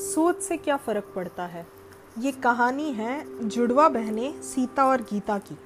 सोच से क्या फ़र्क पड़ता है? ये कहानी है जुड़वा बहनें सीता और गीता की।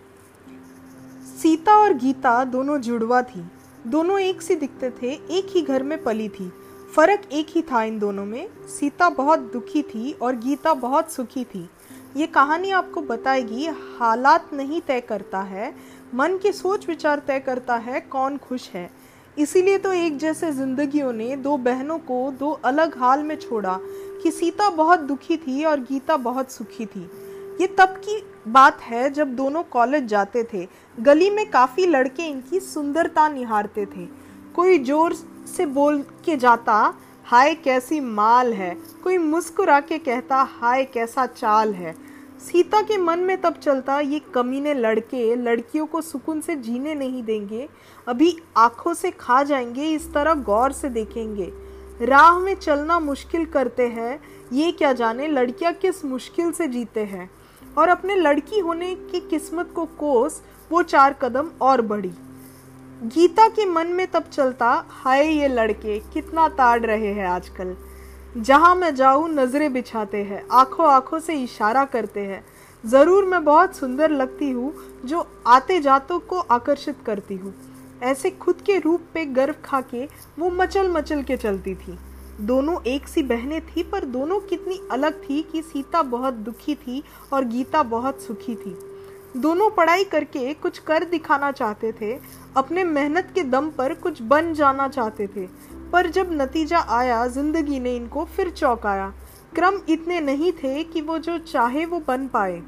सीता और गीता दोनों जुड़वा थी। दोनों एक सी दिखते थे, एक ही घर में पली थी। फ़र्क एक ही था इन दोनों में। सीता बहुत दुखी थी और गीता बहुत सुखी थी। ये कहानी आपको बताएगी, हालात नहीं तय करता है, मन की सोच विचार तय करता है कौन खुश है। इसीलिए तो एक जैसे जिंदगियों ने दो बहनों को दो अलग हाल में छोड़ा कि सीता बहुत दुखी थी और गीता बहुत सुखी थी। ये तब की बात है जब दोनों कॉलेज जाते थे। गली में काफ़ी लड़के इनकी सुंदरता निहारते थे। कोई ज़ोर से बोल के जाता, हाय, कैसी माल है? कोई मुस्कुरा के कहता, हाय, कैसा चाल है? सीता के मन में तब चलता, ये कमीने लड़के, लड़कियों को सुकून से जीने नहीं देंगे। अभी आँखों से खा जाएँगे, इस तरह गौर से देखेंगे। राह में चलना मुश्किल करते हैं, ये क्या जाने लड़कियाँ किस मुश्किल से जीते हैं। और अपने लड़की होने की किस्मत को कोस, वो चार कदम और बढ़ी गीता के मन में तब चलता, हाय ये लड़के, कितना ताड़ रहे हैं आजकल। जहाँ मैं जाऊँ, नज़रें बिछाते हैं, आँखों आँखों से इशारा करते हैं। ज़रूर मैं बहुत सुंदर लगती हूँ, जो आते जातों को आकर्षित करती हूँ। ऐसे खुद के रूप पे गर्व खा के वो मचल मचल के चलती थी। दोनों एक सी बहनें थी, पर दोनों कितनी अलग थी कि सीता बहुत दुखी थी और गीता बहुत सुखी थी। दोनों पढ़ाई करके कुछ कर दिखाना चाहते थे, अपने मेहनत के दम पर कुछ बन जाना चाहते थे। पर जब नतीजा आया, ज़िंदगी ने इनको फिर चौंकाया। क्रम इतने नहीं थे कि वो जो चाहे वो बन पाए।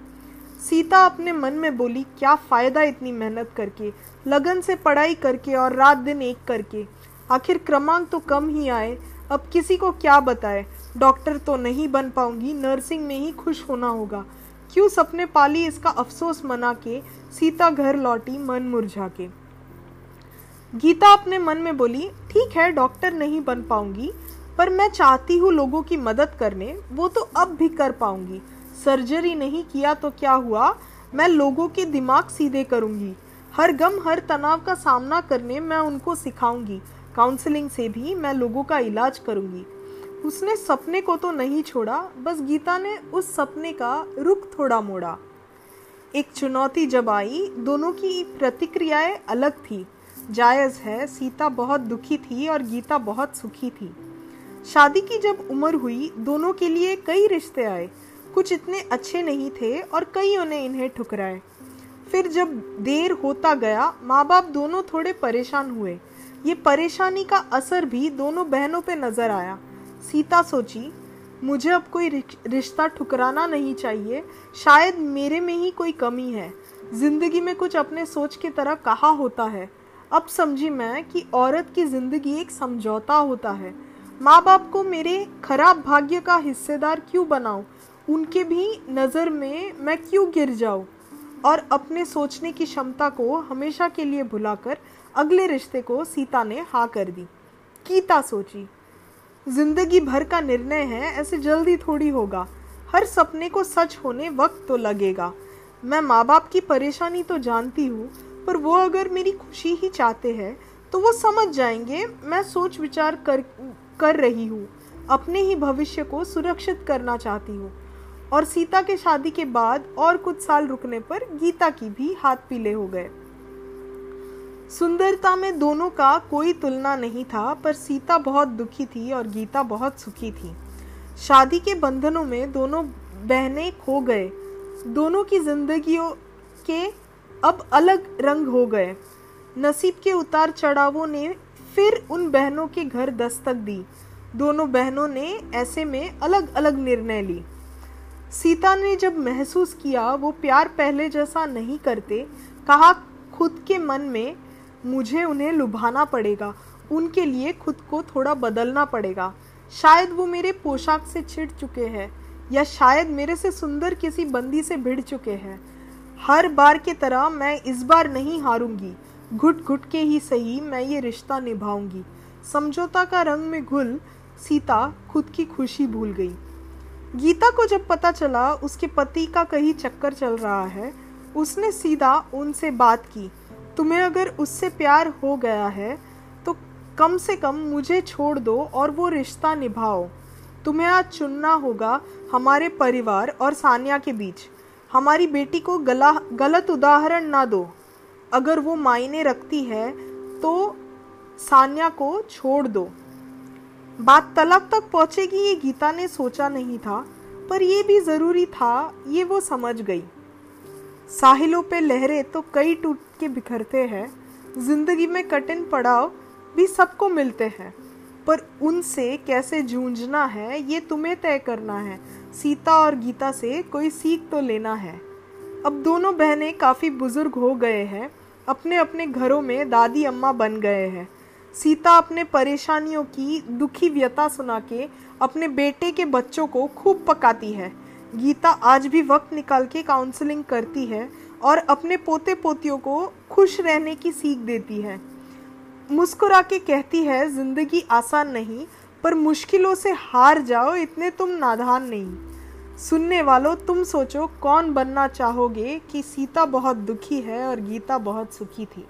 सीता अपने मन में बोली, क्या फ़ायदा इतनी मेहनत करके, लगन से पढ़ाई करके और रात दिन एक करके? आखिर क्रमांक तो कम ही आए। अब किसी को क्या बताए? डॉक्टर तो नहीं बन पाऊँगी, नर्सिंग में ही खुश होना होगा। क्यों सपने पाली इसका अफसोस मना के, सीता घर लौटी, मन मुरझा के? गीता अपने मन में बोली, ठीक है, डॉक्टर नहीं बन पाऊँगी, पर मैं चाहती हूँ लोगों की मदद करने, वो तो अब भी कर पाऊँगी। सर्जरी नहीं किया तो क्या हुआ? मैं लोगों के दिमाग सीधे करूँगी। हर गम, हर तनाव का सामना करने मैं उनको सिखाऊँगी। काउंसलिंग से भी मैं लोगों का इलाज करूँगी। उसने सपने को तो नहीं छोड़ा, बस गीता ने उस सपने का रुख थोड़ा मोड़ा। एक चुनौती जब आई, दोनों की प्रतिक्रियाएँ अलग थी। जायज़ है, सीता बहुत दुखी थी और गीता बहुत सुखी थी। शादी की जब उम्र हुई, दोनों के लिए कई रिश्ते आए। कुछ इतने अच्छे नहीं थे और कईयों ने इन्हें ठुकराए। फिर जब देर होता गया माँ बाप दोनों थोड़े परेशान हुए। ये परेशानी का असर भी दोनों बहनों पे नज़र आया। सीता सोची, मुझे अब कोई रिश्ता ठुकराना नहीं चाहिए। शायद मेरे में ही कोई कमी है। ज़िंदगी में कुछ अपने सोच की तरह कहा होता है। अब समझी मैं कि औरत की ज़िंदगी एक समझौता होता है। माँ बाप को मेरे खराब भाग्य का हिस्सेदार क्यों बनाऊँ? उनके भी नज़र में मैं क्यों गिर जाऊँ? और अपने सोचने की क्षमता को हमेशा के लिए भुलाकर अगले रिश्ते को सीता ने हाँ कर दी। गीता सोची, ज़िंदगी भर का निर्णय है, ऐसे जल्दी थोड़ी होगा। हर सपने को सच होने वक्त तो लगेगा। मैं माँ बाप की परेशानी तो जानती हूँ पर वो अगर मेरी खुशी ही चाहते हैं तो वो समझ जाएँगे, मैं सोच विचार कर कर रही हूँ। अपने ही भविष्य को सुरक्षित करना चाहती हूँ। और सीता के शादी के बाद और कुछ साल रुकने पर गीता की भी हाथ पीले हो गए। सुंदरता में दोनों का कोई तुलना नहीं था, पर सीता बहुत दुखी थी और गीता बहुत सुखी थी। शादी के बंधनों में दोनों बहनें खो गए। दोनों की जिंदगियों के अब अलग रंग हो गए। नसीब के उतार चढ़ावों ने फिर उन बहनों के घर दस्तक दी। दोनों बहनों ने ऐसे में अलग अलग निर्णय ली सीता ने जब महसूस किया, वो प्यार पहले जैसा नहीं करते, कहा, खुद के मन में मुझे उन्हें लुभाना पड़ेगा, उनके लिए खुद को थोड़ा बदलना पड़ेगा। शायद वो मेरे पोशाक से छिड़ चुके हैं, या शायद मेरे से सुंदर किसी बंदी से भिड़ चुके हैं। हर बार की तरह मैं इस बार नहीं हारूँगी। घुट घुट के ही सही मैं ये रिश्ता निभाऊँगी। समझौता का रंग में घुल, सीता खुद की खुशी भूल गई। गीता को जब पता चला, उसके पति का कहीं चक्कर चल रहा है, उसने सीधा उनसे बात की, तुम्हें अगर उससे प्यार हो गया है तो कम से कम मुझे छोड़ दो और वो रिश्ता निभाओ। तुम्हें आज चुनना होगा हमारे परिवार और सानिया के बीच। हमारी बेटी को गला, गलत उदाहरण ना दो। अगर वो मायने रखती है तो सान्या को छोड़ दो। बात तलब तक पहुंचेगी ये गीता ने सोचा नहीं था, पर ये भी ज़रूरी था, ये वो समझ गई। साहिलों पे लहरें तो कई टूट के बिखरते हैं, ज़िंदगी में कठिन पड़ाव भी सबको मिलते हैं। पर उनसे कैसे जूझना है, ये तुम्हें तय करना है। सीता और गीता से कोई सीख तो लेना है। अब दोनों बहनें काफ़ी बुज़ुर्ग हो गए हैं। अपने अपने घरों में दादी अम्मा बन गए हैं। सीता अपने परेशानियों की दुखी व्यथा सुना के अपने बेटे के बच्चों को खूब पकाती है। गीता आज भी वक्त निकाल के काउंसलिंग करती है और अपने पोते पोतियों को खुश रहने की सीख देती है। मुस्कुरा के कहती है, ज़िंदगी आसान नहीं, पर मुश्किलों से हार जाओ, इतने तुम नादान नहीं। सुनने वालों, तुम सोचो कौन बनना चाहोगे कि सीता बहुत दुखी है और गीता बहुत सुखी थी।